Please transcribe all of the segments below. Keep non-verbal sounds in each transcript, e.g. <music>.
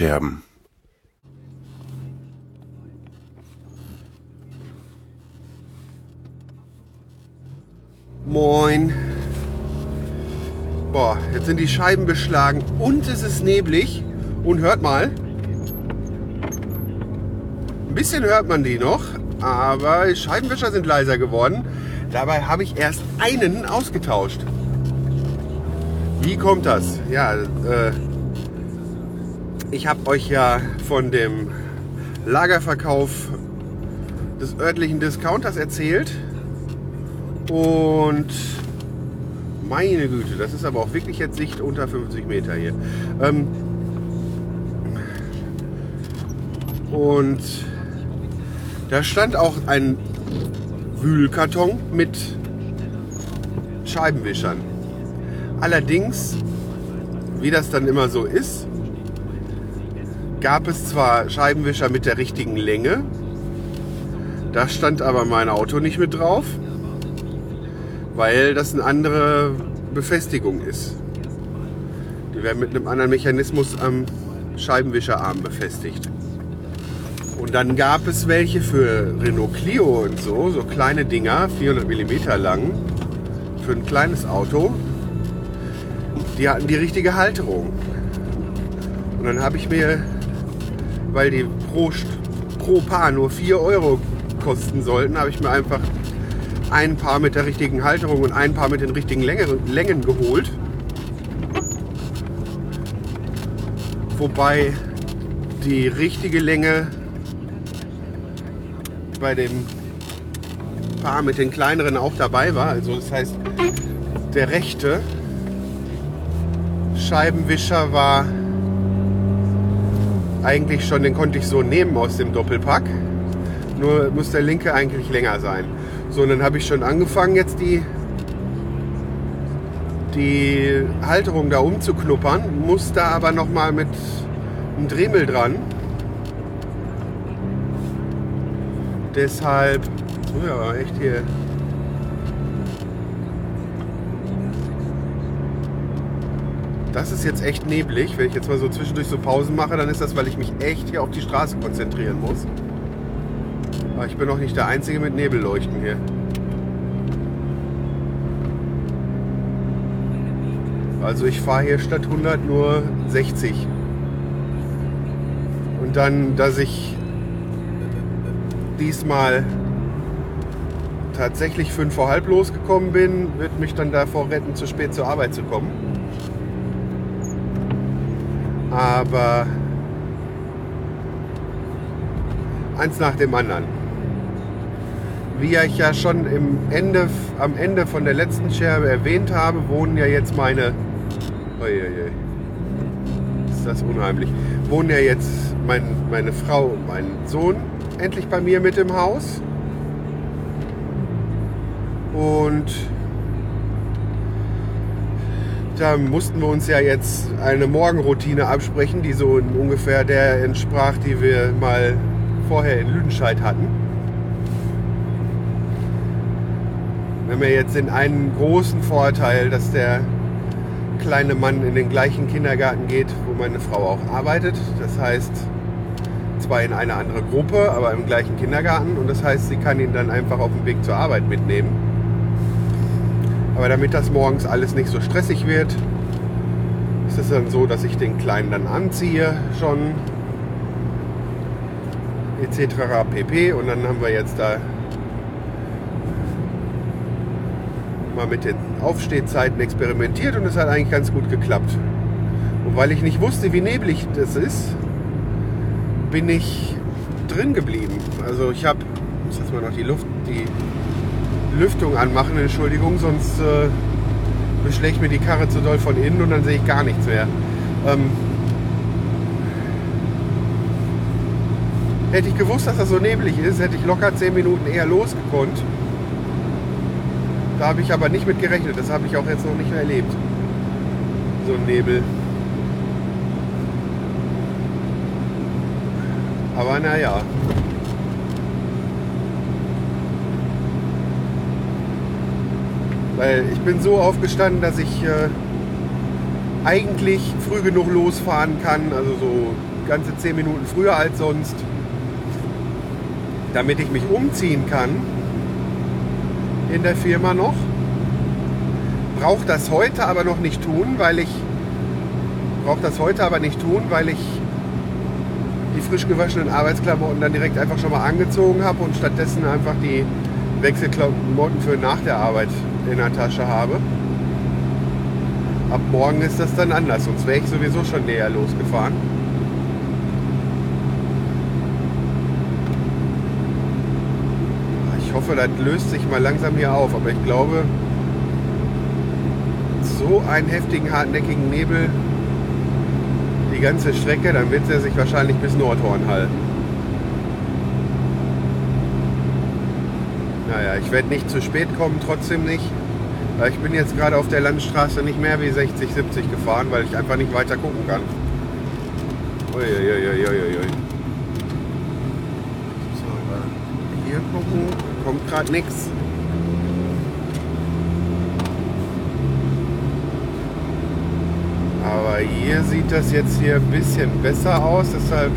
Die Tonscherben. Moin. Boah, jetzt sind die Scheiben beschlagen und es ist neblig. Und hört mal. Ein bisschen hört man die noch, aber die Scheibenwischer sind leiser geworden. Dabei habe ich erst einen ausgetauscht. Wie kommt das? Ja, äh, ich habe euch ja von dem Lagerverkauf des örtlichen Discounters erzählt. Und meine Güte, das ist aber auch wirklich jetzt Sicht unter 50 Meter hier. Ähm, und da stand auch ein Wühlkarton mit Scheibenwischern. Allerdings, wie das dann immer so ist, gab es zwar Scheibenwischer mit der richtigen Länge, da stand aber mein Auto nicht mit drauf, weil das eine andere Befestigung ist. Die werden mit einem anderen Mechanismus am Scheibenwischerarm befestigt. Und dann gab es welche für Renault Clio und so, so kleine Dinger, 400 mm lang, für ein kleines Auto. Die hatten die richtige Halterung. Und dann habe ich mir, weil die pro, pro Paar nur 4 Euro kosten sollten, habe ich mir einfach ein Paar mit der richtigen Halterung und ein Paar mit den richtigen Längen geholt. Wobei die richtige Länge bei dem Paar mit den kleineren auch dabei war. Also das heißt, der rechte Scheibenwischer war eigentlich schon, den konnte ich so nehmen aus dem Doppelpack. Nur muss der linke eigentlich länger sein. So, und dann habe ich schon angefangen, jetzt die, die Halterung da umzuknuppern, muss da aber nochmal mit einem Dremel dran. Deshalb, oh ja, echt hier. Das ist jetzt echt neblig. Wenn ich jetzt mal so zwischendurch so Pausen mache, dann ist das, weil ich mich echt hier auf die Straße konzentrieren muss. Aber ich bin noch nicht der Einzige mit Nebelleuchten hier. Also ich fahre hier statt 100 nur 60. Und dann, dass ich diesmal tatsächlich fünf vor halb losgekommen bin, wird mich dann davor retten, zu spät zur Arbeit zu kommen. Aber eins nach dem anderen. Wie ich ja schon im Ende, am Ende von der letzten Scherbe erwähnt habe, wohnen ja jetzt meine. Uiuiui, ist das unheimlich. Wohnen ja jetzt mein, meine Frau und mein Sohn endlich bei mir mit im Haus. Und da mussten wir uns ja jetzt eine Morgenroutine absprechen, die so ungefähr der entsprach, die wir mal vorher in Lüdenscheid hatten. Wir haben ja jetzt den einen großen Vorteil, dass der kleine Mann in den gleichen Kindergarten geht, wo meine Frau auch arbeitet. Das heißt, zwar in eine andere Gruppe, aber im gleichen Kindergarten. Und das heißt, sie kann ihn dann einfach auf dem Weg zur Arbeit mitnehmen. Aber damit das morgens alles nicht so stressig wird, ist es dann so, dass ich den Kleinen dann anziehe schon etc. pp. Und dann haben wir jetzt da mal mit den Aufstehzeiten experimentiert und es hat eigentlich ganz gut geklappt. Und weil ich nicht wusste, wie neblig das ist, bin ich drin geblieben. Also ich habe, jetzt mal noch die Luft, die Lüftung anmachen, Entschuldigung, sonst äh, beschlägt mir die Karre zu doll von innen und dann sehe ich gar nichts mehr. Ähm, hätte ich gewusst, dass das so neblig ist, hätte ich locker 10 Minuten eher losgekonnt. Da habe ich aber nicht mit gerechnet, das habe ich auch jetzt noch nicht mehr erlebt. So ein Nebel. Aber naja. Weil ich bin so aufgestanden, dass ich äh, eigentlich früh genug losfahren kann, also so ganze 10 Minuten früher als sonst, damit ich mich umziehen kann in der Firma noch. Brauche das heute aber noch nicht tun, weil ich brauche das heute aber nicht tun, weil ich die frisch gewaschenen Arbeitsklamotten dann direkt einfach schon mal angezogen habe und stattdessen einfach die Wechselklamotten für nach der Arbeit in der Tasche habe. Ab morgen ist das dann anders, sonst wäre ich sowieso schon näher losgefahren. Ich hoffe, das löst sich mal langsam hier auf, aber ich glaube, so einen heftigen, hartnäckigen Nebel die ganze Strecke, dann wird er sich wahrscheinlich bis Nordhorn halten. Naja, ich werde nicht zu spät kommen, trotzdem nicht. Ich bin jetzt gerade auf der Landstraße nicht mehr wie 60, 70 gefahren, weil ich einfach nicht weiter gucken kann. Uiuiuiuiui. So, hier gucken, kommt gerade nichts. Aber hier sieht das jetzt hier ein bisschen besser aus, deshalb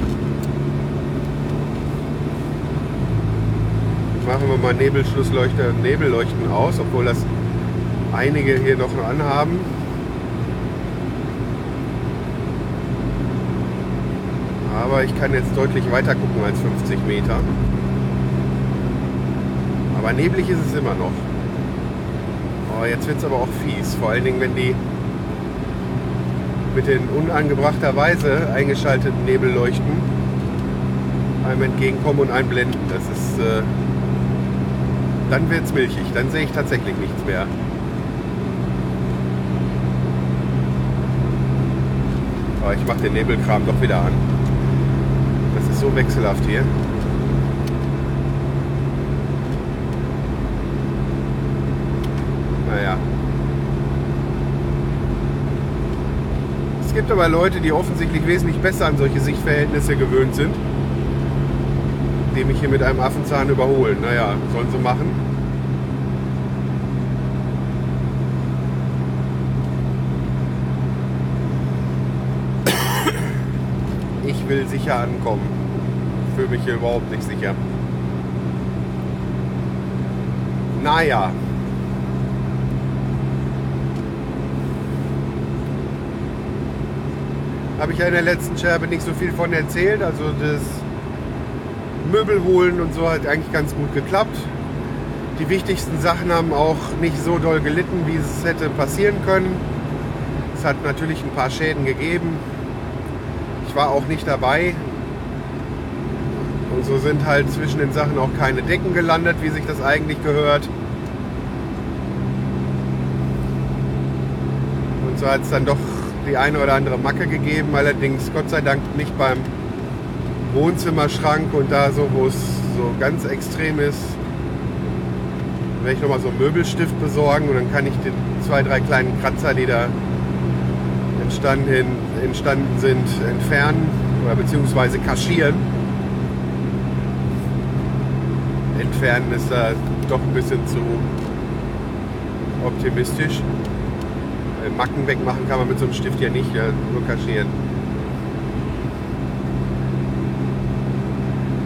machen wir mal Nebelschlussleuchter, Nebelleuchten aus, obwohl das einige hier noch anhaben. Aber ich kann jetzt deutlich weiter gucken als 50 Meter. Aber neblig ist es immer noch. Oh, jetzt wird es aber auch fies. Vor allen Dingen, wenn die mit den unangebrachterweise eingeschalteten Nebelleuchten einem entgegenkommen und einblenden. Das ist. Äh, dann wird es milchig. Dann sehe ich tatsächlich nichts mehr. Aber ich mache den Nebelkram doch wieder an. Das ist so wechselhaft hier. Naja. Es gibt aber Leute, die offensichtlich wesentlich besser an solche Sichtverhältnisse gewöhnt sind, die mich hier mit einem Affenzahn überholen. Naja, sollen sie machen. Ich will sicher ankommen. Fühle mich hier überhaupt nicht sicher. Naja, habe ich ja in der letzten Scherbe nicht so viel von erzählt. Also das Möbel holen und so hat eigentlich ganz gut geklappt. Die wichtigsten Sachen haben auch nicht so doll gelitten, wie es hätte passieren können. Es hat natürlich ein paar Schäden gegeben. Ich war auch nicht dabei. Und so sind halt zwischen den Sachen auch keine Decken gelandet, wie sich das eigentlich gehört. Und so hat es dann doch die eine oder andere Macke gegeben, allerdings Gott sei Dank nicht beim Wohnzimmerschrank und da so, wo es so ganz extrem ist, werde ich nochmal so einen Möbelstift besorgen und dann kann ich die zwei, drei kleinen Kratzer, die da entstanden, entstanden sind, entfernen oder beziehungsweise kaschieren. Entfernen ist da doch ein bisschen zu optimistisch. Macken wegmachen kann man mit so einem Stift ja nicht, ja, nur kaschieren.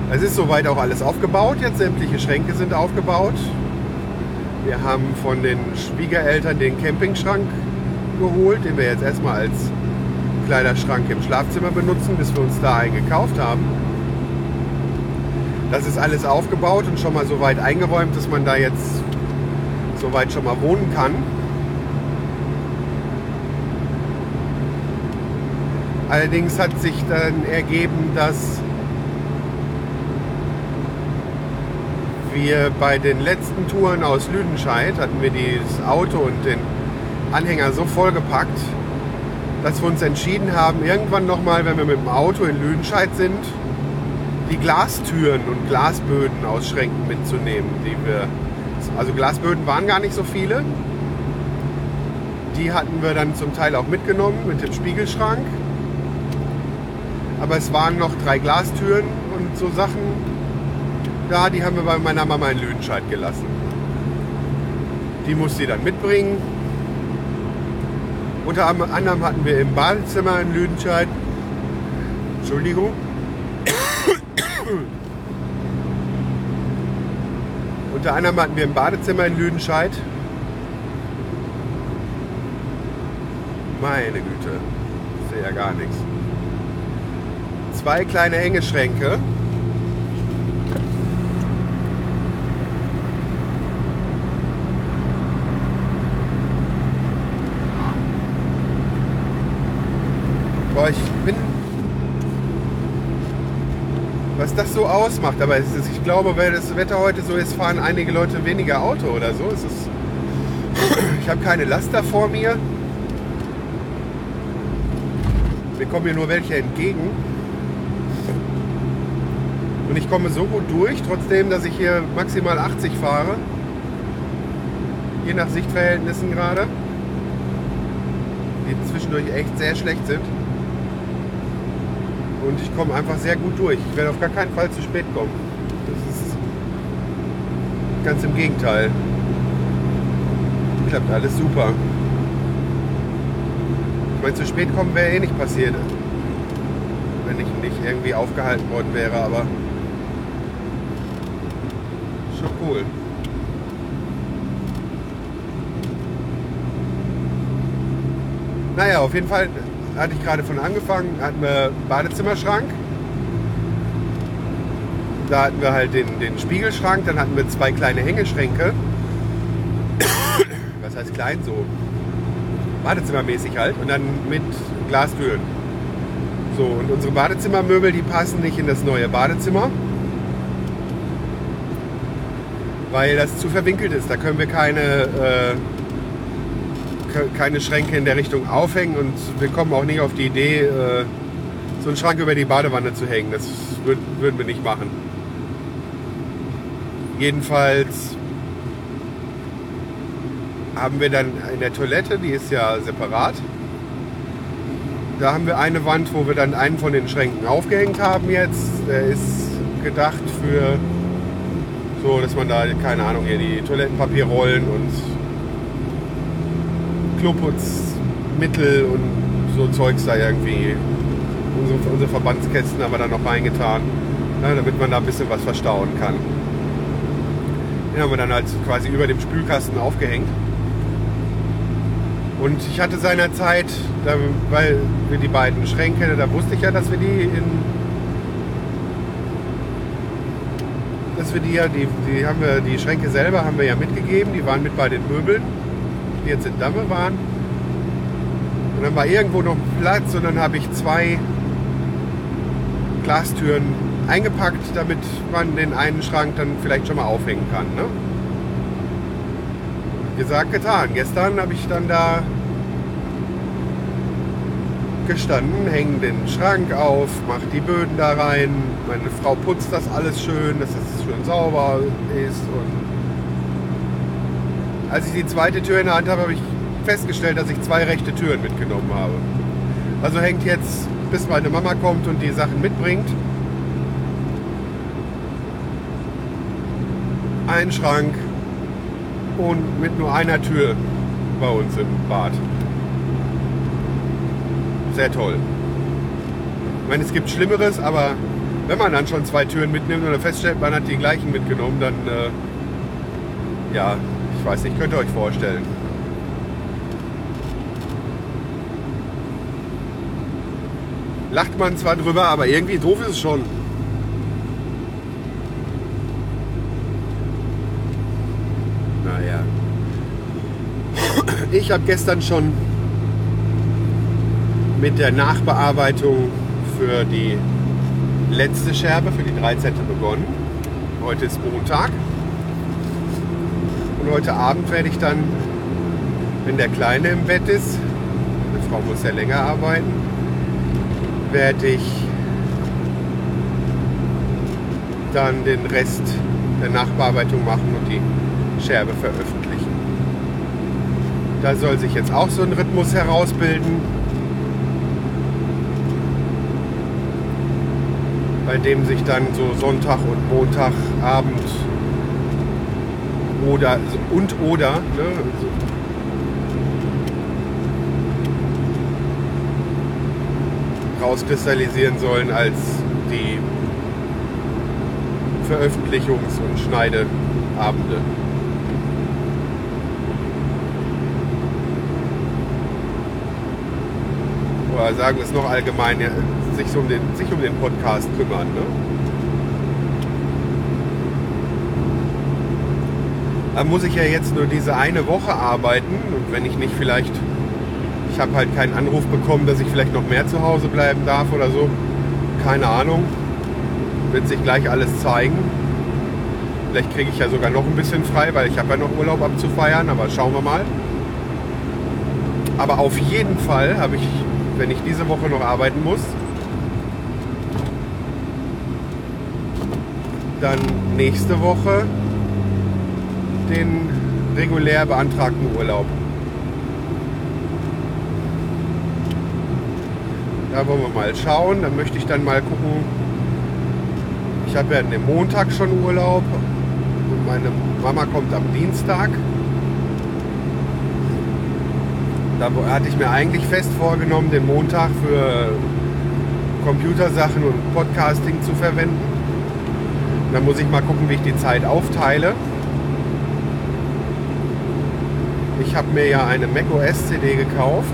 Es ist soweit auch alles aufgebaut. Jetzt sämtliche Schränke sind aufgebaut. Wir haben von den Schwiegereltern den Campingschrank geholt, den wir jetzt erstmal als Kleiderschrank im Schlafzimmer benutzen, bis wir uns da einen gekauft haben. Das ist alles aufgebaut und schon mal so weit eingeräumt, dass man da jetzt so weit schon mal wohnen kann. Allerdings hat sich dann ergeben, dass wir bei den letzten Touren aus Lüdenscheid hatten wir das Auto und den Anhänger so vollgepackt, dass wir uns entschieden haben, irgendwann nochmal, wenn wir mit dem Auto in Lüdenscheid sind, die Glastüren und Glasböden aus Schränken mitzunehmen, die wir. Also Glasböden waren gar nicht so viele. Die hatten wir dann zum Teil auch mitgenommen mit dem Spiegelschrank. Aber es waren noch drei Glastüren und so Sachen da, die haben wir bei meiner Mama in Lüdenscheid gelassen. Die muss sie dann mitbringen. Unter anderem hatten wir im Badezimmer in Lüdenscheid, Entschuldigung, unter anderem hatten wir im Badezimmer in Lüdenscheid, meine Güte, ich sehe ja gar nichts, zwei kleine Hängeschränke. Boah, ich bin. Was das so ausmacht, aber ist, ich glaube, weil das Wetter heute so ist, fahren einige Leute weniger Auto oder so. Es ist, <clears throat> ich habe keine Laster vor mir. Mir kommen mir nur welche entgegen. Und ich komme so gut durch, trotzdem, dass ich hier maximal 80 fahre. Je nach Sichtverhältnissen gerade. Die zwischendurch echt sehr schlecht sind. Und ich komme einfach sehr gut durch. Ich werde auf gar keinen Fall zu spät kommen. Das ist ganz im Gegenteil. Klappt alles super. Ich meine, zu spät kommen wäre eh nicht passiert. Wenn ich nicht irgendwie aufgehalten worden wäre, aber schon cool. Naja, auf jeden Fall hatte ich gerade von angefangen, hatten wir Badezimmerschrank. Da hatten wir halt den, den Spiegelschrank, dann hatten wir zwei kleine Hängeschränke. <coughs> Was heißt klein so? Badezimmermäßig halt und dann mit Glastüren. So, und unsere Badezimmermöbel, die passen nicht in das neue Badezimmer, weil das zu verwinkelt ist. Da können wir keine äh, keine Schränke in der Richtung aufhängen und wir kommen auch nicht auf die Idee, äh, so einen Schrank über die Badewanne zu hängen. Das würden wir nicht machen. Jedenfalls haben wir dann in der Toilette, die ist ja separat, da haben wir eine Wand, wo wir dann einen von den Schränken aufgehängt haben jetzt. Der ist gedacht für so, dass man da, keine Ahnung, hier die Toilettenpapierrollen und Kloputzmittel und so Zeugs da irgendwie. Unsere, unsere Verbandskästen haben wir da noch reingetan, ja, damit man da ein bisschen was verstauen kann. Den haben wir dann halt quasi über dem Spülkasten aufgehängt. Und ich hatte seinerzeit, da, weil wir die beiden Schränke, da wusste ich ja, dass wir die in. Dass wir die ja, die, die haben wir, die Schränke selber haben wir ja mitgegeben, die waren mit bei den Möbeln die jetzt in Damme waren. Und dann war irgendwo noch Platz und dann habe ich zwei Glastüren eingepackt, damit man den einen Schrank dann vielleicht schon mal aufhängen kann. Ne? Gesagt, getan. Gestern habe ich dann da gestanden, hängen den Schrank auf, mache die Böden da rein. Meine Frau putzt das alles schön, dass es schön sauber ist und als ich die zweite Tür in der Hand habe, habe ich festgestellt, dass ich zwei rechte Türen mitgenommen habe. Also hängt jetzt, bis meine Mama kommt und die Sachen mitbringt, ein Schrank und mit nur einer Tür bei uns im Bad. Sehr toll. Ich meine, es gibt Schlimmeres, aber wenn man dann schon zwei Türen mitnimmt oder feststellt, man hat die gleichen mitgenommen, dann äh, ja, ich weiß nicht, könnt ihr euch vorstellen. Lacht man zwar drüber, aber irgendwie doof ist es schon. Naja. Ich habe gestern schon mit der Nachbearbeitung für die letzte Scherbe, für die 13. begonnen. Heute ist Montag. Und heute Abend werde ich dann, wenn der Kleine im Bett ist, meine Frau muss ja länger arbeiten, werde ich dann den Rest der Nachbearbeitung machen und die Scherbe veröffentlichen. Da soll sich jetzt auch so ein Rhythmus herausbilden, bei dem sich dann so Sonntag und Montagabend oder und oder. Ne? rauskristallisieren sollen als die Veröffentlichungs- und Schneideabende. Oder sagen wir es noch allgemein, sich um den, sich um den Podcast kümmern. Ne? Muss ich ja jetzt nur diese eine Woche arbeiten und wenn ich nicht vielleicht, ich habe halt keinen Anruf bekommen, dass ich vielleicht noch mehr zu Hause bleiben darf oder so, keine Ahnung, wird sich gleich alles zeigen. Vielleicht kriege ich ja sogar noch ein bisschen frei, weil ich habe ja noch Urlaub abzufeiern, aber schauen wir mal. Aber auf jeden Fall habe ich, wenn ich diese Woche noch arbeiten muss, dann nächste Woche den regulär beantragten Urlaub. Da wollen wir mal schauen. Dann möchte ich dann mal gucken. Ich habe ja den Montag schon Urlaub. Und meine Mama kommt am Dienstag. Da hatte ich mir eigentlich fest vorgenommen, den Montag für Computersachen und Podcasting zu verwenden. Dann muss ich mal gucken, wie ich die Zeit aufteile. Ich habe mir ja eine macOS CD gekauft,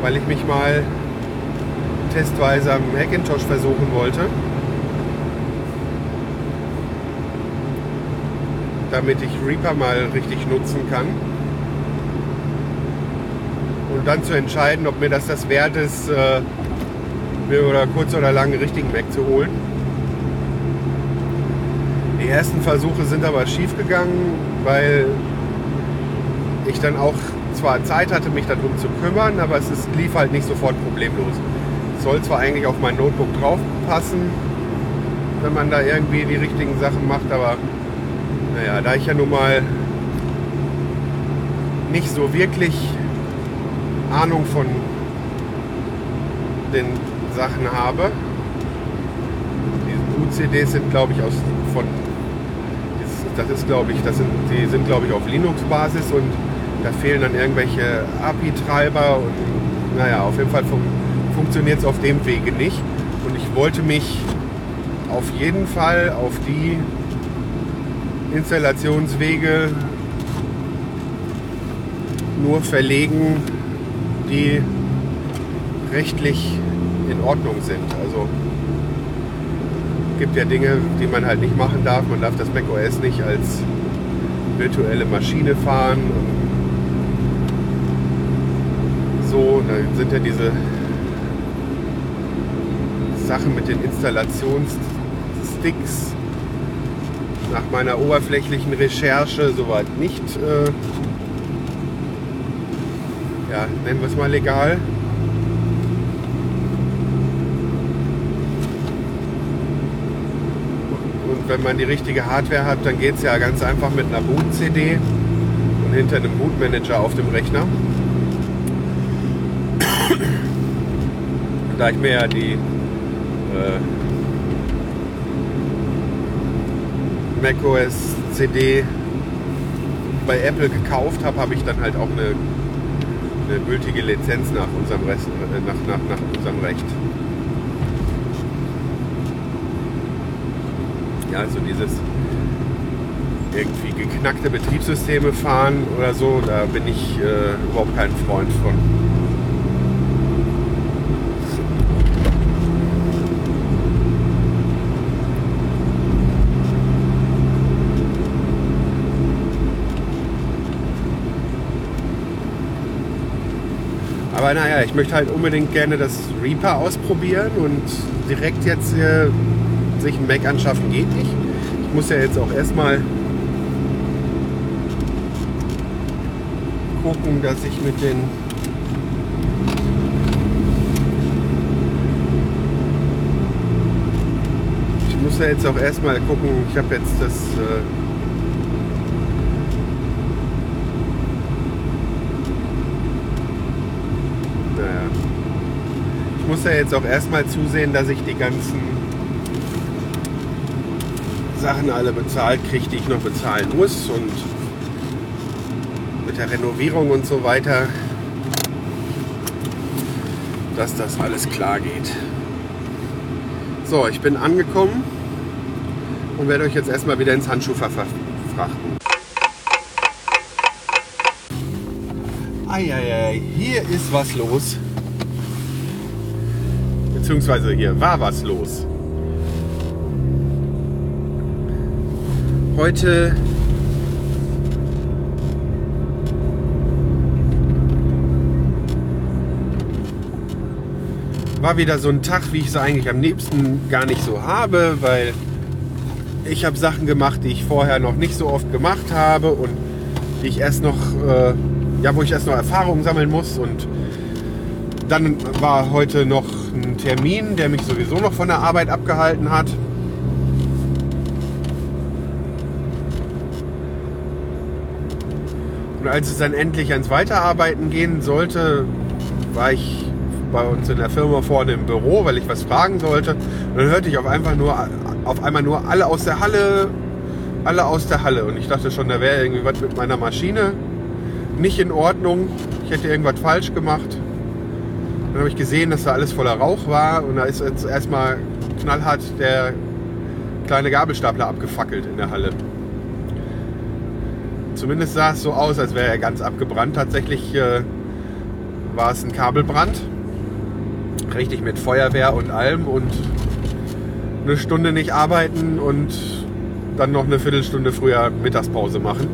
weil ich mich mal testweise am Macintosh versuchen wollte. Damit ich Reaper mal richtig nutzen kann. Und dann zu entscheiden, ob mir das das wert ist, äh, mir oder kurz oder lang einen richtigen Mac zu holen. Die ersten Versuche sind aber schief gegangen, weil ich dann auch zwar Zeit hatte, mich darum zu kümmern, aber es ist, lief halt nicht sofort problemlos. Es soll zwar eigentlich auf mein Notebook draufpassen, wenn man da irgendwie die richtigen Sachen macht, aber naja, da ich ja nun mal nicht so wirklich Ahnung von den Sachen habe. Die UCDs sind, glaube ich, aus, von das ist glaube ich, das sind, die sind glaube ich auf Linux-Basis und da fehlen dann irgendwelche API-Treiber und naja, auf jeden Fall fun funktioniert es auf dem Wege nicht. Und ich wollte mich auf jeden Fall auf die Installationswege nur verlegen, die rechtlich in Ordnung sind. Also gibt ja Dinge, die man halt nicht machen darf. Man darf das macOS nicht als virtuelle Maschine fahren. So, da sind ja diese Sachen mit den Installationssticks nach meiner oberflächlichen Recherche soweit nicht, äh, ja, nennen wir es mal legal. Wenn man die richtige Hardware hat, dann geht es ja ganz einfach mit einer Boot-CD und hinter einem Bootmanager auf dem Rechner. da ich mir ja die äh, macOS CD bei Apple gekauft habe, habe ich dann halt auch eine, eine gültige Lizenz nach unserem, Rest, äh, nach, nach, nach unserem Recht. Ja, so dieses irgendwie geknackte Betriebssysteme fahren oder so, da bin ich äh, überhaupt kein Freund von. Aber naja, ich möchte halt unbedingt gerne das Reaper ausprobieren und direkt jetzt äh, sich ein Mac anschaffen geht nicht. Ich muss ja jetzt auch erstmal gucken, dass ich mit den ich muss ja jetzt auch erstmal gucken, ich habe jetzt das äh. Ich muss ja jetzt auch erstmal zusehen, dass ich die ganzen Sachen alle bezahlt kriege, die ich noch bezahlen muss. Und mit der Renovierung und so weiter dass das alles klar geht. So, ich bin angekommen und werde euch jetzt erstmal wieder ins Handschuhfach verfrachten. Eieiei, hier ist was los. Beziehungsweise hier war was los. Heute war wieder so ein Tag, wie ich es eigentlich am liebsten gar nicht so habe, weil ich habe Sachen gemacht, die ich vorher noch nicht so oft gemacht habe und die ich erst noch, äh, ja, wo ich erst noch Erfahrungen sammeln muss. Und dann war heute noch ein Termin, der mich sowieso noch von der Arbeit abgehalten hat. Und als es dann endlich ans Weiterarbeiten gehen sollte, war ich bei uns in der Firma vorne im Büro, weil ich was fragen sollte. Und dann hörte ich auf einmal nur, auf einmal nur alle aus der Halle, alle aus der Halle. Und ich dachte schon, da wäre irgendwie was mit meiner Maschine nicht in Ordnung. Ich hätte irgendwas falsch gemacht. Dann habe ich gesehen, dass da alles voller Rauch war und da ist jetzt erstmal knallhart der kleine Gabelstapler abgefackelt in der Halle. Zumindest sah es so aus, als wäre er ganz abgebrannt. Tatsächlich äh, war es ein Kabelbrand richtig mit Feuerwehr und allem und eine Stunde nicht arbeiten und dann noch eine Viertelstunde früher Mittagspause machen.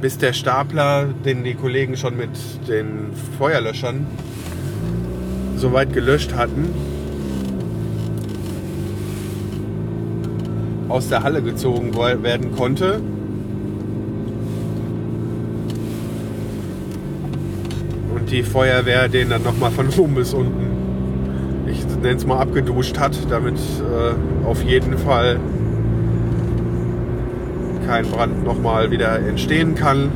Bis der Stapler, den die Kollegen schon mit den Feuerlöschern soweit gelöscht hatten, aus der Halle gezogen werden konnte, die Feuerwehr den dann nochmal von oben bis unten, ich nenne es mal abgeduscht hat, damit äh, auf jeden Fall kein Brand nochmal wieder entstehen kann.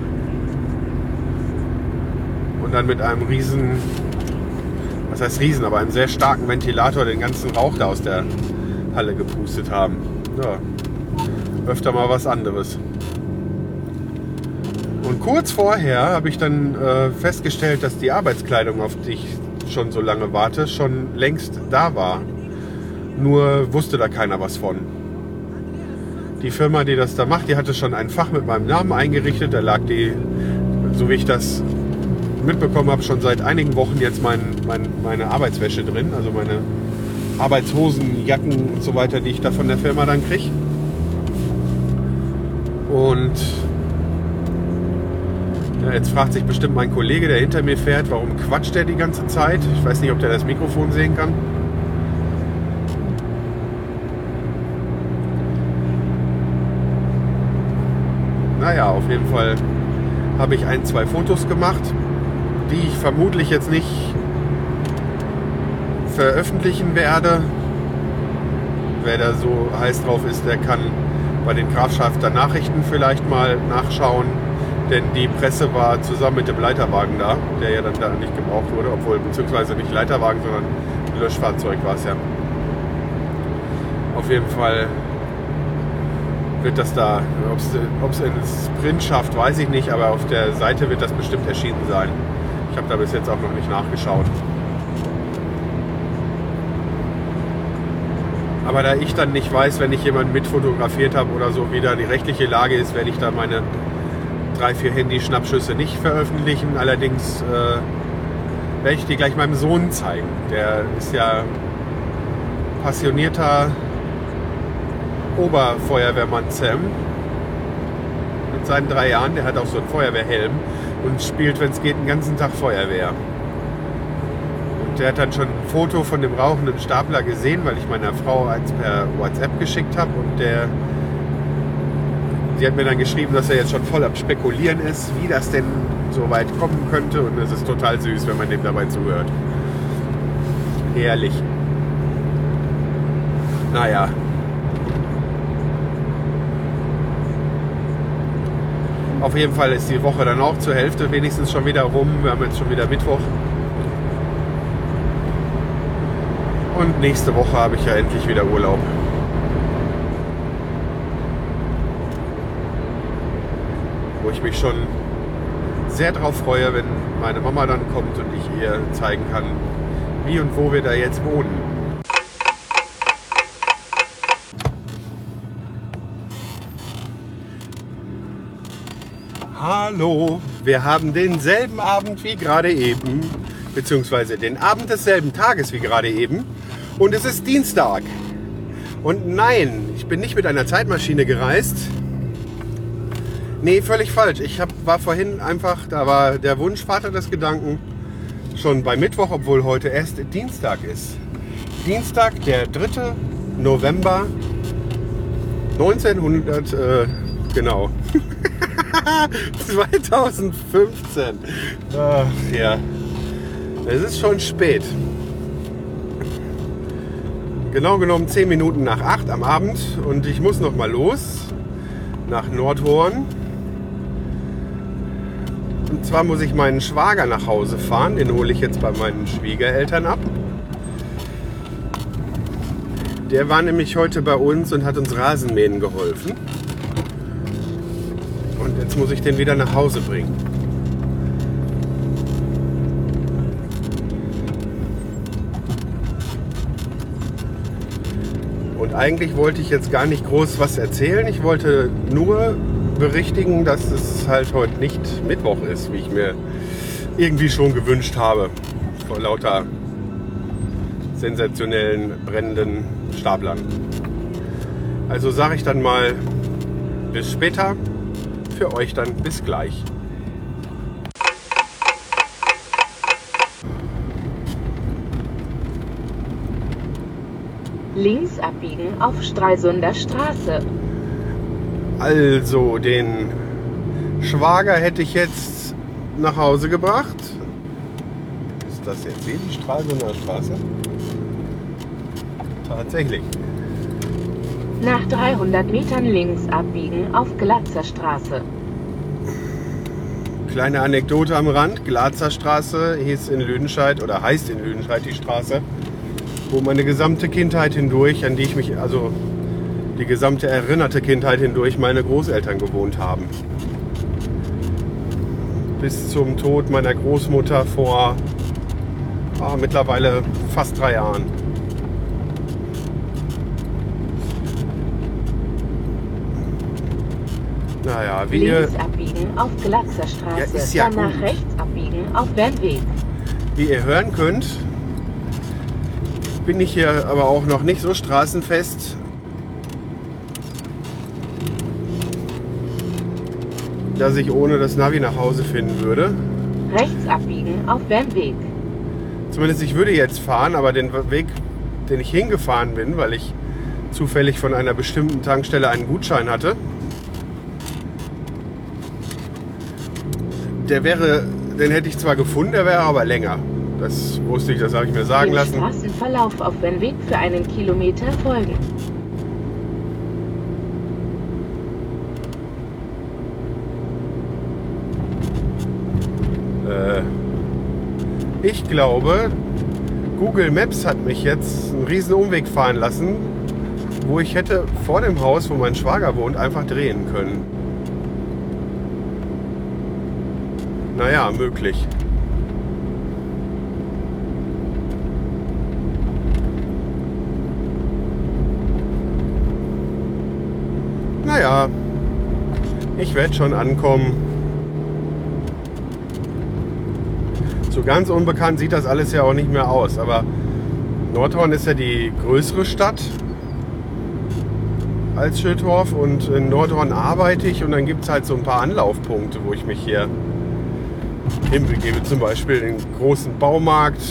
Und dann mit einem riesen, was heißt riesen, aber einem sehr starken Ventilator den ganzen Rauch da aus der Halle gepustet haben. Ja, öfter mal was anderes. Und kurz vorher habe ich dann äh, festgestellt, dass die Arbeitskleidung, auf die ich schon so lange warte, schon längst da war. Nur wusste da keiner was von. Die Firma, die das da macht, die hatte schon ein Fach mit meinem Namen eingerichtet. Da lag die, so wie ich das mitbekommen habe, schon seit einigen Wochen jetzt mein, mein, meine Arbeitswäsche drin. Also meine Arbeitshosen, Jacken und so weiter, die ich da von der Firma dann kriege. Und ja, jetzt fragt sich bestimmt mein Kollege, der hinter mir fährt, warum quatscht er die ganze Zeit? Ich weiß nicht, ob der das Mikrofon sehen kann. Naja, auf jeden Fall habe ich ein, zwei Fotos gemacht, die ich vermutlich jetzt nicht veröffentlichen werde. Wer da so heiß drauf ist, der kann bei den Grafschafter Nachrichten vielleicht mal nachschauen denn die Presse war zusammen mit dem Leiterwagen da, der ja dann da nicht gebraucht wurde, obwohl beziehungsweise nicht Leiterwagen, sondern Löschfahrzeug war es ja. Auf jeden Fall wird das da, ob es ins Print schafft, weiß ich nicht, aber auf der Seite wird das bestimmt erschienen sein. Ich habe da bis jetzt auch noch nicht nachgeschaut. Aber da ich dann nicht weiß, wenn ich jemanden mitfotografiert habe oder so, wie da die rechtliche Lage ist, werde ich da meine drei, vier Handy-Schnappschüsse nicht veröffentlichen. Allerdings äh, werde ich die gleich meinem Sohn zeigen. Der ist ja passionierter Oberfeuerwehrmann Sam. Mit seinen drei Jahren, der hat auch so einen Feuerwehrhelm und spielt, wenn es geht, den ganzen Tag Feuerwehr. Der hat dann schon ein Foto von dem rauchenden Stapler gesehen, weil ich meiner Frau eins per WhatsApp geschickt habe und der sie hat mir dann geschrieben, dass er jetzt schon voll am Spekulieren ist, wie das denn so weit kommen könnte. Und es ist total süß, wenn man dem dabei zuhört. Herrlich. Naja. Auf jeden Fall ist die Woche dann auch zur Hälfte wenigstens schon wieder rum. Wir haben jetzt schon wieder Mittwoch. Und nächste Woche habe ich ja endlich wieder Urlaub. wo ich mich schon sehr darauf freue, wenn meine Mama dann kommt und ich ihr zeigen kann, wie und wo wir da jetzt wohnen. Hallo, wir haben denselben Abend wie gerade eben, beziehungsweise den Abend desselben Tages wie gerade eben. Und es ist Dienstag. Und nein, ich bin nicht mit einer Zeitmaschine gereist. Nee, völlig falsch. Ich hab, war vorhin einfach, da war der Wunschvater des Gedanken, schon bei Mittwoch, obwohl heute erst Dienstag ist. Dienstag, der 3. November 1900, äh, genau. <laughs> 2015. Ach, ja. Es ist schon spät. Genau genommen 10 Minuten nach 8 am Abend und ich muss noch mal los nach Nordhorn. Und zwar muss ich meinen Schwager nach Hause fahren. Den hole ich jetzt bei meinen Schwiegereltern ab. Der war nämlich heute bei uns und hat uns Rasenmähen geholfen. Und jetzt muss ich den wieder nach Hause bringen. Und eigentlich wollte ich jetzt gar nicht groß was erzählen. Ich wollte nur berichtigen, dass es halt heute nicht Mittwoch ist, wie ich mir irgendwie schon gewünscht habe. Vor lauter sensationellen, brennenden Staplern. Also sage ich dann mal bis später für euch dann bis gleich. Links abbiegen auf Stralsunder Straße. Also, den Schwager hätte ich jetzt nach Hause gebracht. Ist das jetzt hier die Stralsunder Straße? Tatsächlich. Nach 300 Metern links abbiegen auf Glatzer Straße. Kleine Anekdote am Rand. Glatzer Straße hieß in Lüdenscheid oder heißt in Lüdenscheid die Straße, wo meine gesamte Kindheit hindurch, an die ich mich, also die gesamte erinnerte Kindheit hindurch, meine Großeltern gewohnt haben. Bis zum Tod meiner Großmutter vor ah, mittlerweile fast drei Jahren. Naja, wie ihr, Links abbiegen auf Glatzer Straße. Ja, ja Danach gut. rechts abbiegen auf Bernweg. wie ihr hören könnt, bin ich hier aber auch noch nicht so straßenfest. dass ich ohne das Navi nach Hause finden würde. Rechts abbiegen auf Bernweg. Zumindest ich würde jetzt fahren, aber den Weg, den ich hingefahren bin, weil ich zufällig von einer bestimmten Tankstelle einen Gutschein hatte, der wäre, den hätte ich zwar gefunden, der wäre aber länger. Das wusste ich, das habe ich mir sagen Dem lassen. Straßenverlauf auf Bernweg für einen Kilometer folgen. Äh, ich glaube, Google Maps hat mich jetzt einen riesen Umweg fahren lassen, wo ich hätte vor dem Haus, wo mein Schwager wohnt, einfach drehen können. Naja, möglich. Naja, ich werde schon ankommen. So ganz unbekannt sieht das alles ja auch nicht mehr aus. Aber Nordhorn ist ja die größere Stadt als Schildorf und in Nordhorn arbeite ich und dann gibt es halt so ein paar Anlaufpunkte, wo ich mich hier hinbegebe. Zum Beispiel den großen Baumarkt.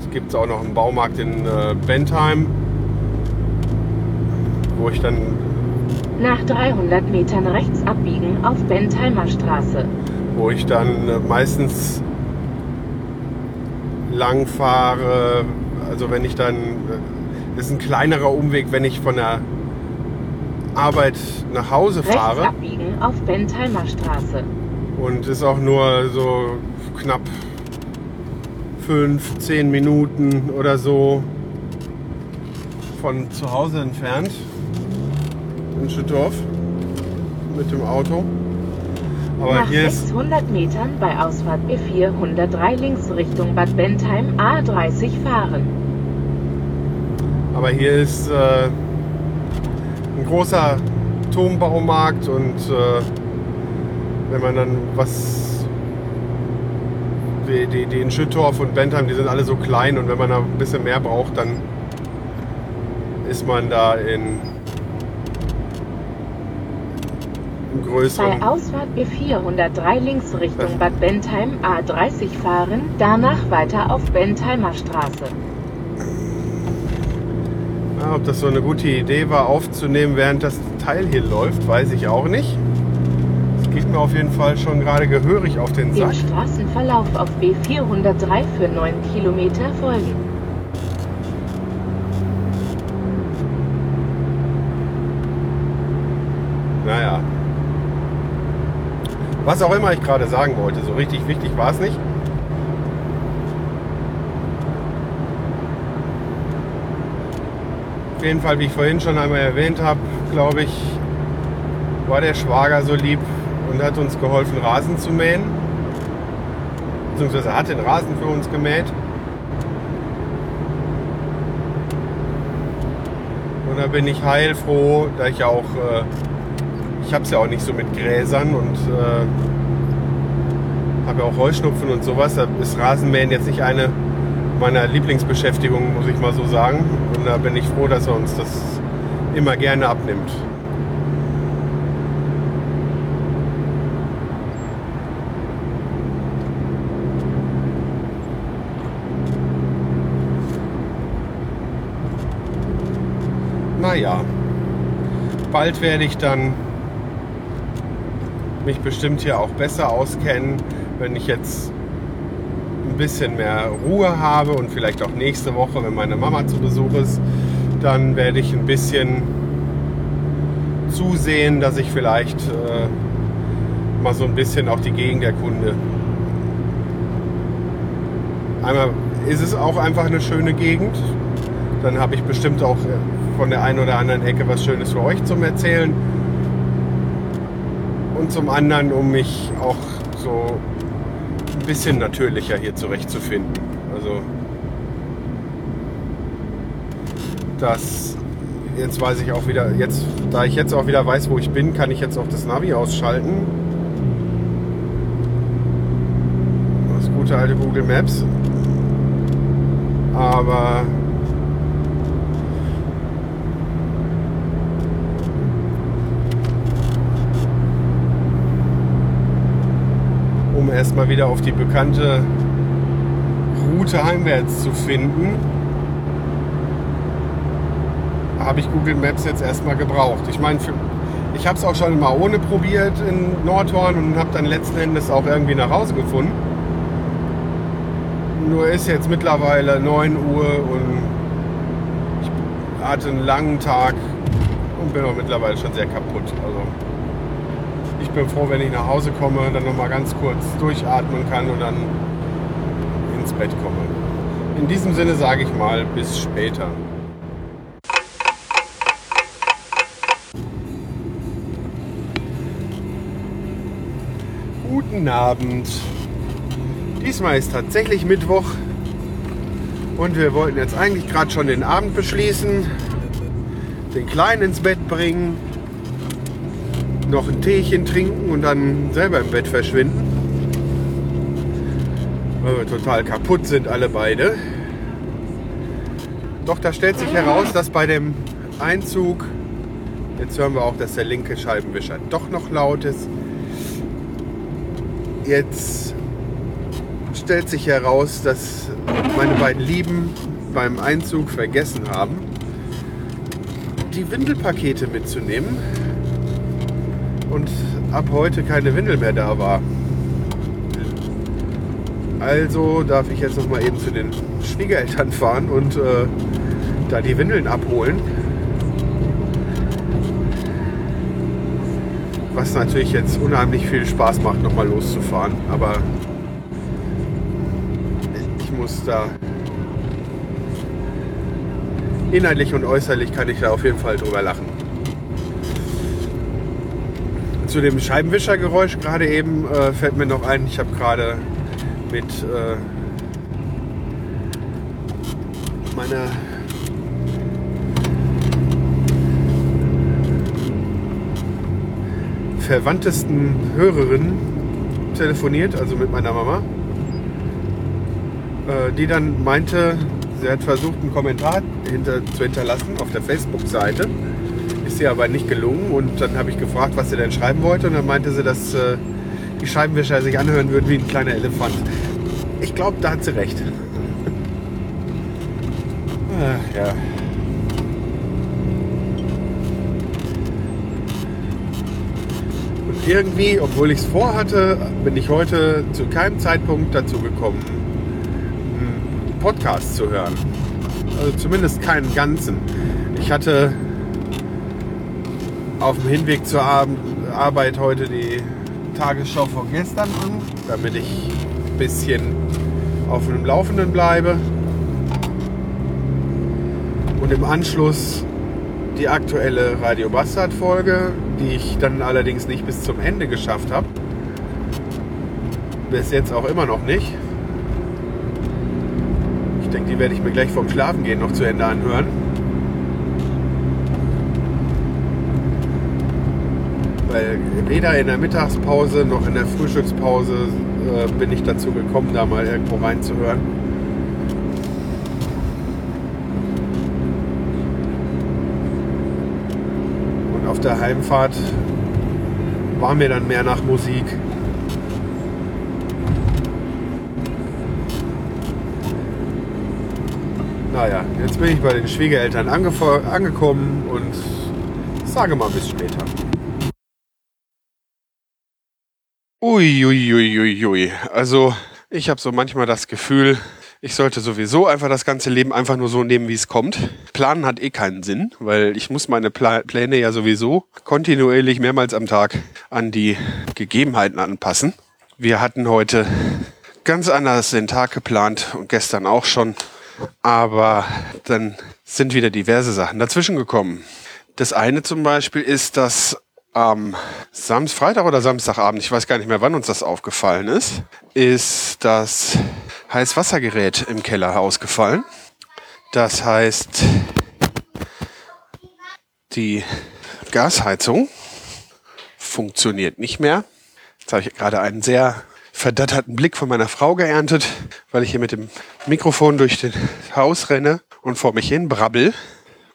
Es gibt auch noch einen Baumarkt in äh, Bentheim, wo ich dann Nach 300 Metern rechts abbiegen auf Bentheimer Straße. wo ich dann äh, meistens lang fahre. Also wenn ich dann, äh, ist ein kleinerer Umweg, wenn ich von der Arbeit nach Hause Rechts fahre abbiegen auf Bentheimer Straße. und ist auch nur so knapp fünf, zehn Minuten oder so von zu Hause entfernt in Schüttorf. mit dem Auto. Aber Nach hier ist 600 Metern bei Ausfahrt B4 103 links Richtung Bad Bentheim A30 fahren. Aber hier ist äh, ein großer Turmbaumarkt und äh, wenn man dann was. Die, die, die in Schüttorf und Bentheim, die sind alle so klein und wenn man da ein bisschen mehr braucht, dann ist man da in im größeren. Bei Ausfahrt B4 103 links Richtung Bad Bentheim A30 fahren, danach weiter auf Bentheimer Straße. Ja, ob das so eine gute Idee war, aufzunehmen, während das Teil hier läuft, weiß ich auch nicht. Es geht mir auf jeden Fall schon gerade gehörig auf den Dem Sack. Straßenverlauf auf B4 103 für 9 Kilometer folgen. Naja. Was auch immer ich gerade sagen wollte, so richtig wichtig war es nicht. Auf jeden Fall, wie ich vorhin schon einmal erwähnt habe, glaube ich, war der Schwager so lieb und hat uns geholfen, Rasen zu mähen. Beziehungsweise hat den Rasen für uns gemäht. Und da bin ich heilfroh, da ich ja auch, äh, ich habe es ja auch nicht so mit Gräsern und äh, habe ja auch Heuschnupfen und sowas. Da ist Rasenmähen jetzt nicht eine meiner Lieblingsbeschäftigungen, muss ich mal so sagen. Und da bin ich froh, dass er uns das immer gerne abnimmt. Naja, bald werde ich dann mich bestimmt hier auch besser auskennen, wenn ich jetzt ein bisschen mehr Ruhe habe und vielleicht auch nächste Woche, wenn meine Mama zu Besuch ist, dann werde ich ein bisschen zusehen, dass ich vielleicht äh, mal so ein bisschen auch die Gegend erkunde. Einmal ist es auch einfach eine schöne Gegend. Dann habe ich bestimmt auch äh, von der einen oder anderen Ecke was Schönes für euch zum Erzählen. Und zum anderen, um mich auch so ein bisschen natürlicher hier zurechtzufinden. Also das jetzt weiß ich auch wieder, jetzt, da ich jetzt auch wieder weiß, wo ich bin, kann ich jetzt auch das Navi ausschalten. Das gute alte Google Maps. Aber erstmal wieder auf die bekannte Route heimwärts zu finden, habe ich Google Maps jetzt erstmal gebraucht. Ich meine, ich habe es auch schon mal ohne probiert in Nordhorn und habe dann letzten Endes auch irgendwie nach Hause gefunden. Nur ist jetzt mittlerweile 9 Uhr und ich hatte einen langen Tag und bin auch mittlerweile schon sehr kaputt. Also bin froh, wenn ich nach Hause komme, dann nochmal ganz kurz durchatmen kann und dann ins Bett komme. In diesem Sinne sage ich mal, bis später. Guten Abend. Diesmal ist tatsächlich Mittwoch und wir wollten jetzt eigentlich gerade schon den Abend beschließen, den Kleinen ins Bett bringen, noch ein Teechen trinken und dann selber im Bett verschwinden. Weil wir total kaputt sind, alle beide. Doch da stellt sich heraus, dass bei dem Einzug, jetzt hören wir auch, dass der linke Scheibenwischer doch noch laut ist. Jetzt stellt sich heraus, dass meine beiden Lieben beim Einzug vergessen haben, die Windelpakete mitzunehmen und ab heute keine Windel mehr da war. Also darf ich jetzt noch mal eben zu den Schwiegereltern fahren und äh, da die Windeln abholen. Was natürlich jetzt unheimlich viel Spaß macht, noch mal loszufahren. Aber ich muss da inhaltlich und äußerlich kann ich da auf jeden Fall drüber lachen. Zu dem Scheibenwischergeräusch gerade eben äh, fällt mir noch ein, ich habe gerade mit äh, meiner verwandtesten Hörerin telefoniert, also mit meiner Mama, äh, die dann meinte, sie hat versucht, einen Kommentar hinter, zu hinterlassen auf der Facebook-Seite. Ist ihr aber nicht gelungen und dann habe ich gefragt, was sie denn schreiben wollte und dann meinte sie, dass äh, die Scheibenwischer sich anhören würden wie ein kleiner Elefant. Ich glaube, da hat sie recht. Ach, ja. Und irgendwie, obwohl ich es vorhatte, bin ich heute zu keinem Zeitpunkt dazu gekommen, einen Podcast zu hören. Also zumindest keinen ganzen. Ich hatte auf dem Hinweg zur Arbeit heute die Tagesschau von gestern an, damit ich ein bisschen auf dem Laufenden bleibe. Und im Anschluss die aktuelle Radio Bastard Folge, die ich dann allerdings nicht bis zum Ende geschafft habe. Bis jetzt auch immer noch nicht. Ich denke, die werde ich mir gleich vorm Schlafengehen noch zu Ende anhören. Weil weder in der Mittagspause noch in der Frühstückspause äh, bin ich dazu gekommen, da mal irgendwo reinzuhören. Und auf der Heimfahrt war mir dann mehr nach Musik. Naja, jetzt bin ich bei den Schwiegereltern angekommen und sage mal bis später. Uiuiuiui. Ui, ui, ui. Also ich habe so manchmal das Gefühl, ich sollte sowieso einfach das ganze Leben einfach nur so nehmen, wie es kommt. Planen hat eh keinen Sinn, weil ich muss meine Pla Pläne ja sowieso kontinuierlich mehrmals am Tag an die Gegebenheiten anpassen. Wir hatten heute ganz anders den Tag geplant und gestern auch schon. Aber dann sind wieder diverse Sachen dazwischen gekommen. Das eine zum Beispiel ist, dass am Samstag, Freitag oder Samstagabend, ich weiß gar nicht mehr, wann uns das aufgefallen ist, ist das Heißwassergerät im Keller ausgefallen. Das heißt, die Gasheizung funktioniert nicht mehr. Jetzt habe ich gerade einen sehr verdatterten Blick von meiner Frau geerntet, weil ich hier mit dem Mikrofon durch das Haus renne und vor mich hin brabbel.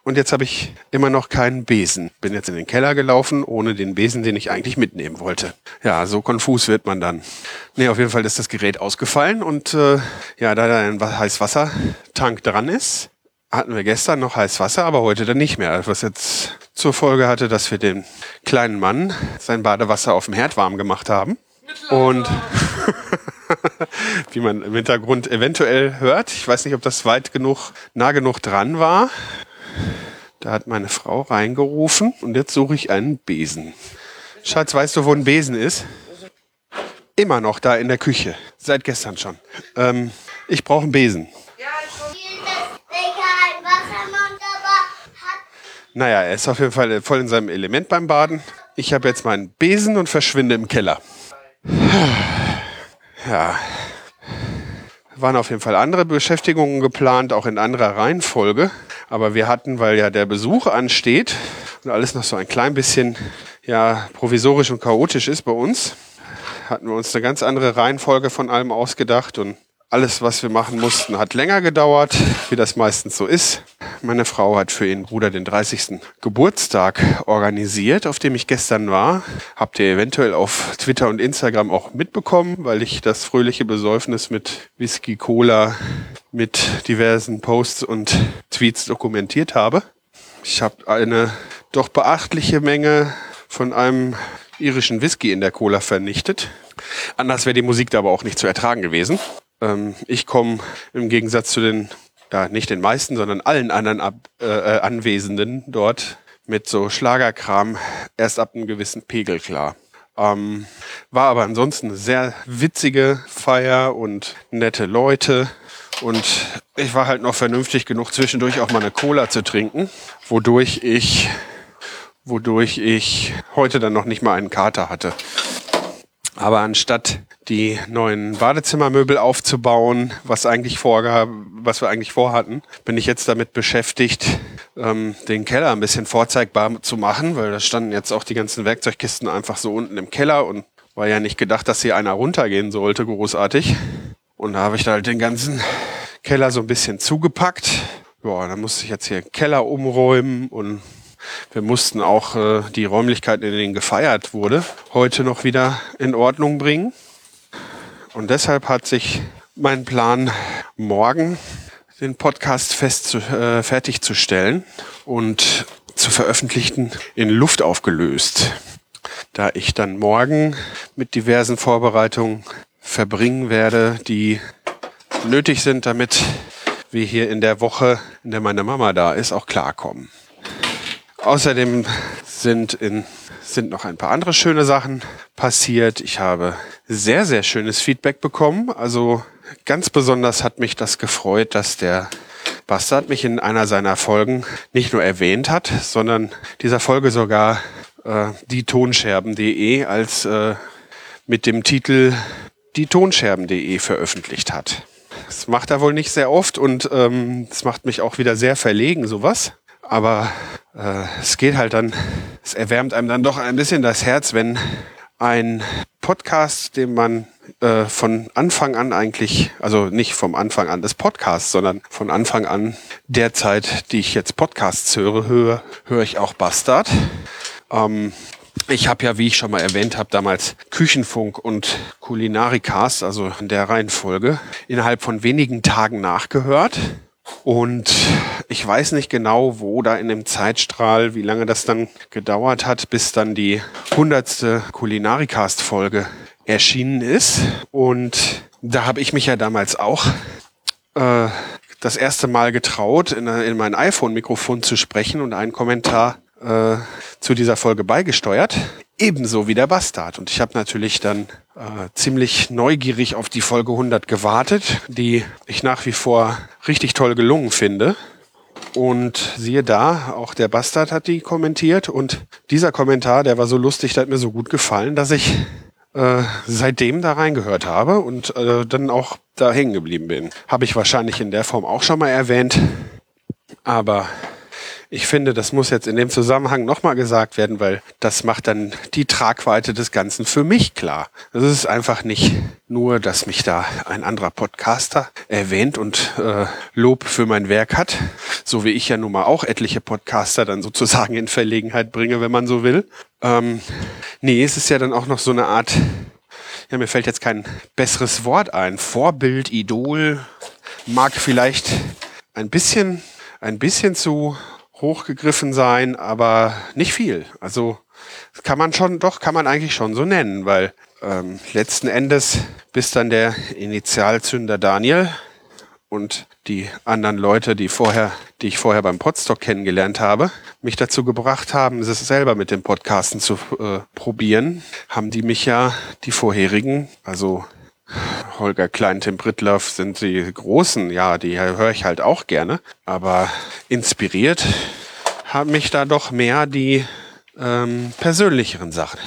Und jetzt habe ich immer noch keinen Besen. Bin jetzt in den Keller gelaufen, ohne den Besen, den ich eigentlich mitnehmen wollte. Ja, so konfus wird man dann. Nee, auf jeden Fall ist das Gerät ausgefallen und äh, ja, da da ein Heißwassertank dran ist, hatten wir gestern noch heiß Wasser, aber heute dann nicht mehr. Was jetzt zur Folge hatte, dass wir den kleinen Mann sein Badewasser auf dem Herd warm gemacht haben. Und <laughs> wie man im Hintergrund eventuell hört, ich weiß nicht, ob das weit genug, nah genug dran war. Da hat meine Frau reingerufen und jetzt suche ich einen Besen. Schatz, weißt du, wo ein Besen ist? Immer noch da in der Küche. Seit gestern schon. Ähm, ich brauche einen Besen. Naja, er ist auf jeden Fall voll in seinem Element beim Baden. Ich habe jetzt meinen Besen und verschwinde im Keller. Ja. Waren auf jeden Fall andere Beschäftigungen geplant, auch in anderer Reihenfolge. Aber wir hatten, weil ja der Besuch ansteht und alles noch so ein klein bisschen ja, provisorisch und chaotisch ist bei uns, hatten wir uns eine ganz andere Reihenfolge von allem ausgedacht und alles, was wir machen mussten, hat länger gedauert, wie das meistens so ist. Meine Frau hat für ihren Bruder den 30. Geburtstag organisiert, auf dem ich gestern war. Habt ihr eventuell auf Twitter und Instagram auch mitbekommen, weil ich das fröhliche Besäufnis mit Whisky, Cola, mit diversen Posts und Tweets dokumentiert habe. Ich habe eine doch beachtliche Menge von einem irischen Whisky in der Cola vernichtet. Anders wäre die Musik da aber auch nicht zu ertragen gewesen. Ähm, ich komme im Gegensatz zu den, ja, nicht den meisten, sondern allen anderen Ab äh, äh, Anwesenden dort mit so Schlagerkram erst ab einem gewissen Pegel klar. Ähm, war aber ansonsten eine sehr witzige Feier und nette Leute. Und ich war halt noch vernünftig genug, zwischendurch auch mal eine Cola zu trinken, wodurch ich wodurch ich heute dann noch nicht mal einen Kater hatte. Aber anstatt die neuen Badezimmermöbel aufzubauen, was eigentlich vorgab, was wir eigentlich vorhatten, bin ich jetzt damit beschäftigt, ähm, den Keller ein bisschen vorzeigbar zu machen, weil da standen jetzt auch die ganzen Werkzeugkisten einfach so unten im Keller und war ja nicht gedacht, dass hier einer runtergehen sollte, großartig. Und da habe ich halt den ganzen Keller so ein bisschen zugepackt. Ja, dann musste ich jetzt hier Keller umräumen und wir mussten auch äh, die Räumlichkeiten, in denen gefeiert wurde, heute noch wieder in Ordnung bringen. Und deshalb hat sich mein Plan, morgen den Podcast fest zu, äh, fertigzustellen und zu veröffentlichen, in Luft aufgelöst. Da ich dann morgen mit diversen Vorbereitungen verbringen werde, die nötig sind, damit wir hier in der Woche, in der meine Mama da ist, auch klarkommen. Außerdem sind, in, sind noch ein paar andere schöne Sachen passiert. Ich habe sehr, sehr schönes Feedback bekommen. Also ganz besonders hat mich das gefreut, dass der Bastard mich in einer seiner Folgen nicht nur erwähnt hat, sondern dieser Folge sogar äh, die Tonscherben.de als äh, mit dem Titel die Tonscherben.de veröffentlicht hat. Das macht er wohl nicht sehr oft und ähm, das macht mich auch wieder sehr verlegen, sowas. Aber äh, es geht halt dann, es erwärmt einem dann doch ein bisschen das Herz, wenn ein Podcast, den man äh, von Anfang an eigentlich, also nicht vom Anfang an des Podcasts, sondern von Anfang an der Zeit, die ich jetzt Podcasts höre, höre, höre ich auch Bastard. Ähm, ich habe ja, wie ich schon mal erwähnt habe, damals Küchenfunk und Kulinarikast, also in der Reihenfolge, innerhalb von wenigen Tagen nachgehört. Und ich weiß nicht genau, wo da in dem Zeitstrahl, wie lange das dann gedauert hat, bis dann die hundertste Kulinarikast-Folge erschienen ist. Und da habe ich mich ja damals auch äh, das erste Mal getraut, in, in mein iPhone-Mikrofon zu sprechen und einen Kommentar äh, zu dieser Folge beigesteuert. Ebenso wie der Bastard. Und ich habe natürlich dann äh, ziemlich neugierig auf die Folge 100 gewartet, die ich nach wie vor richtig toll gelungen finde. Und siehe da, auch der Bastard hat die kommentiert. Und dieser Kommentar, der war so lustig, der hat mir so gut gefallen, dass ich äh, seitdem da reingehört habe und äh, dann auch da hängen geblieben bin. Habe ich wahrscheinlich in der Form auch schon mal erwähnt. Aber ich finde, das muss jetzt in dem Zusammenhang nochmal gesagt werden, weil das macht dann die Tragweite des Ganzen für mich klar. Es ist einfach nicht nur, dass mich da ein anderer Podcaster erwähnt und äh, Lob für mein Werk hat, so wie ich ja nun mal auch etliche Podcaster dann sozusagen in Verlegenheit bringe, wenn man so will. Ähm, nee, es ist ja dann auch noch so eine Art, ja, mir fällt jetzt kein besseres Wort ein. Vorbild, Idol, mag vielleicht ein bisschen, ein bisschen zu hochgegriffen sein, aber nicht viel. Also kann man schon, doch kann man eigentlich schon so nennen, weil ähm, letzten Endes bis dann der Initialzünder Daniel und die anderen Leute, die vorher, die ich vorher beim Podstock kennengelernt habe, mich dazu gebracht haben, es selber mit dem Podcasten zu äh, probieren, haben die mich ja die vorherigen, also Holger Klein, Tim Brittloff sind die großen, ja, die höre ich halt auch gerne. Aber inspiriert haben mich da doch mehr die ähm, persönlicheren Sachen.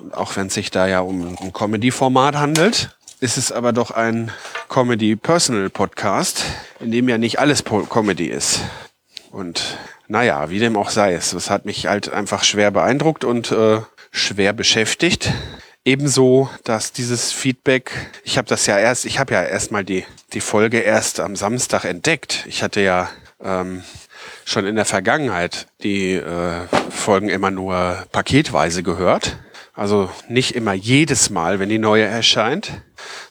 Und auch wenn es sich da ja um ein Comedy-Format handelt, ist es aber doch ein Comedy-Personal-Podcast, in dem ja nicht alles Comedy ist. Und naja, wie dem auch sei es, es hat mich halt einfach schwer beeindruckt und äh, schwer beschäftigt. Ebenso, dass dieses Feedback, ich habe das ja erst, ich habe ja erstmal die, die Folge erst am Samstag entdeckt. Ich hatte ja ähm, schon in der Vergangenheit die äh, Folgen immer nur paketweise gehört. Also nicht immer jedes Mal, wenn die neue erscheint,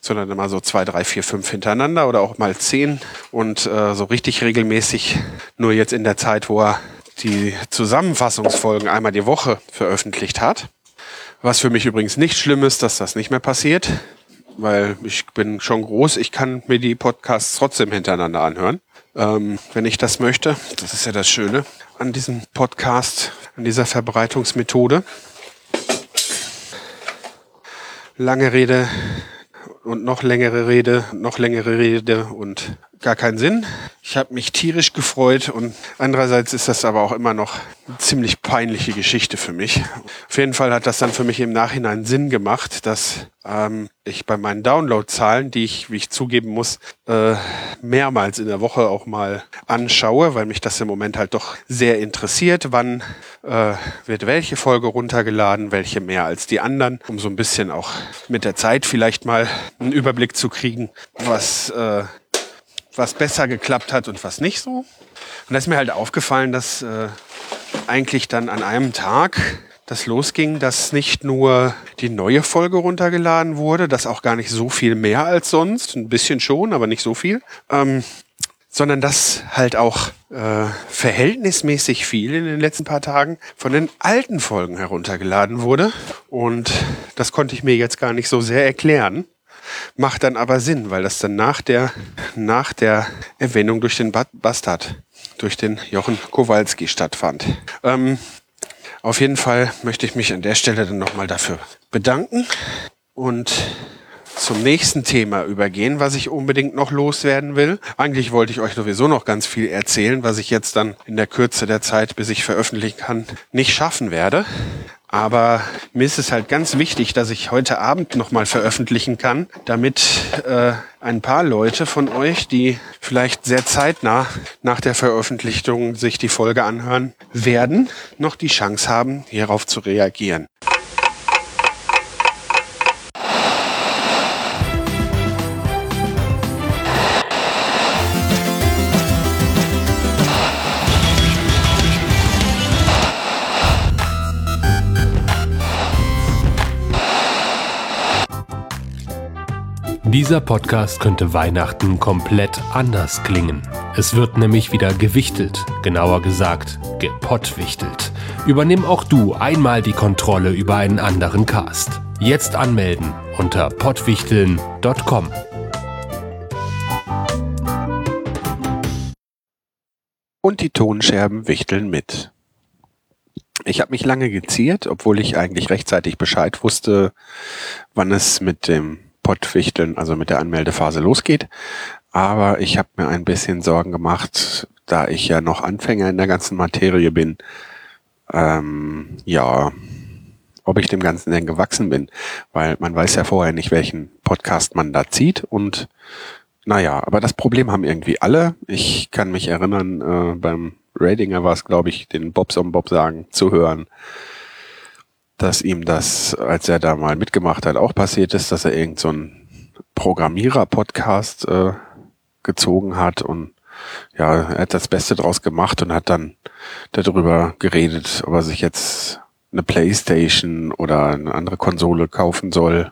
sondern immer so zwei, drei, vier, fünf hintereinander oder auch mal zehn und äh, so richtig regelmäßig nur jetzt in der Zeit, wo er die Zusammenfassungsfolgen einmal die Woche veröffentlicht hat. Was für mich übrigens nicht schlimm ist, dass das nicht mehr passiert, weil ich bin schon groß. Ich kann mir die Podcasts trotzdem hintereinander anhören, ähm, wenn ich das möchte. Das ist ja das Schöne an diesem Podcast, an dieser Verbreitungsmethode. Lange Rede und noch längere Rede, noch längere Rede und gar keinen Sinn. Ich habe mich tierisch gefreut und andererseits ist das aber auch immer noch eine ziemlich peinliche Geschichte für mich. Auf jeden Fall hat das dann für mich im Nachhinein Sinn gemacht, dass ähm, ich bei meinen Downloadzahlen, die ich, wie ich zugeben muss, äh, mehrmals in der Woche auch mal anschaue, weil mich das im Moment halt doch sehr interessiert, wann äh, wird welche Folge runtergeladen, welche mehr als die anderen, um so ein bisschen auch mit der Zeit vielleicht mal einen Überblick zu kriegen, was äh, was besser geklappt hat und was nicht so. Und da ist mir halt aufgefallen, dass äh, eigentlich dann an einem Tag das losging, dass nicht nur die neue Folge runtergeladen wurde, das auch gar nicht so viel mehr als sonst, ein bisschen schon, aber nicht so viel, ähm, sondern dass halt auch äh, verhältnismäßig viel in den letzten paar Tagen von den alten Folgen heruntergeladen wurde. Und das konnte ich mir jetzt gar nicht so sehr erklären. Macht dann aber Sinn, weil das dann nach der, nach der Erwähnung durch den Bastard, durch den Jochen Kowalski stattfand. Ähm, auf jeden Fall möchte ich mich an der Stelle dann nochmal dafür bedanken und zum nächsten Thema übergehen, was ich unbedingt noch loswerden will. Eigentlich wollte ich euch sowieso noch ganz viel erzählen, was ich jetzt dann in der Kürze der Zeit, bis ich veröffentlichen kann, nicht schaffen werde. Aber mir ist es halt ganz wichtig, dass ich heute Abend nochmal veröffentlichen kann, damit äh, ein paar Leute von euch, die vielleicht sehr zeitnah nach der Veröffentlichung sich die Folge anhören werden, noch die Chance haben, hierauf zu reagieren. Dieser Podcast könnte Weihnachten komplett anders klingen. Es wird nämlich wieder gewichtelt, genauer gesagt gepottwichtelt. Übernimm auch du einmal die Kontrolle über einen anderen Cast. Jetzt anmelden unter pottwichteln.com. Und die Tonscherben wichteln mit. Ich habe mich lange geziert, obwohl ich eigentlich rechtzeitig Bescheid wusste, wann es mit dem Pottwichteln, also mit der Anmeldephase losgeht. Aber ich habe mir ein bisschen Sorgen gemacht, da ich ja noch Anfänger in der ganzen Materie bin. Ähm, ja, ob ich dem Ganzen denn gewachsen bin, weil man weiß ja vorher nicht, welchen Podcast man da zieht und naja, aber das Problem haben irgendwie alle. Ich kann mich erinnern, äh, beim Radinger war es, glaube ich, den Bobs um Bob sagen, zu hören, dass ihm das, als er da mal mitgemacht hat, auch passiert ist, dass er irgend so einen Programmierer-Podcast äh, gezogen hat und ja, er hat das Beste draus gemacht und hat dann darüber geredet, ob er sich jetzt eine Playstation oder eine andere Konsole kaufen soll.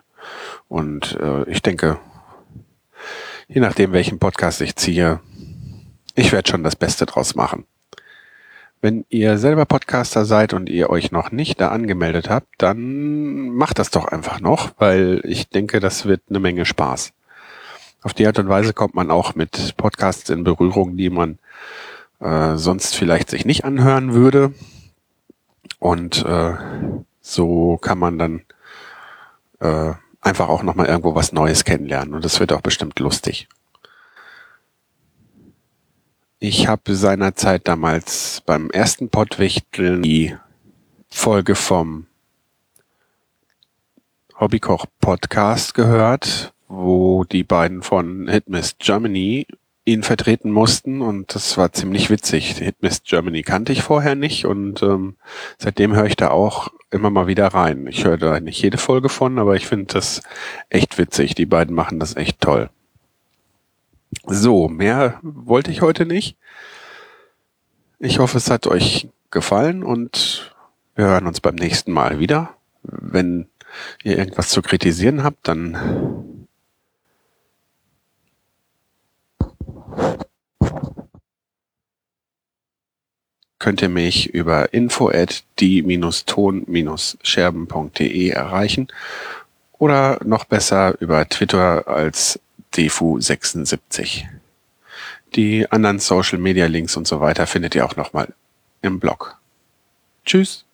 Und äh, ich denke, je nachdem, welchen Podcast ich ziehe, ich werde schon das Beste draus machen. Wenn ihr selber Podcaster seid und ihr euch noch nicht da angemeldet habt, dann macht das doch einfach noch, weil ich denke, das wird eine Menge Spaß. Auf die Art und Weise kommt man auch mit Podcasts in Berührung, die man äh, sonst vielleicht sich nicht anhören würde. Und äh, so kann man dann äh, einfach auch nochmal irgendwo was Neues kennenlernen. Und das wird auch bestimmt lustig. Ich habe seinerzeit damals beim ersten Pottwichteln die Folge vom Hobbykoch Podcast gehört, wo die beiden von Hitmist Germany ihn vertreten mussten und das war ziemlich witzig. Hitmist Germany kannte ich vorher nicht und ähm, seitdem höre ich da auch immer mal wieder rein. Ich höre da nicht jede Folge von, aber ich finde das echt witzig. Die beiden machen das echt toll. So, mehr wollte ich heute nicht. Ich hoffe, es hat euch gefallen und wir hören uns beim nächsten Mal wieder. Wenn ihr irgendwas zu kritisieren habt, dann könnt ihr mich über info at die-ton-scherben.de erreichen oder noch besser über Twitter als defu76. Die anderen Social Media Links und so weiter findet ihr auch nochmal im Blog. Tschüss.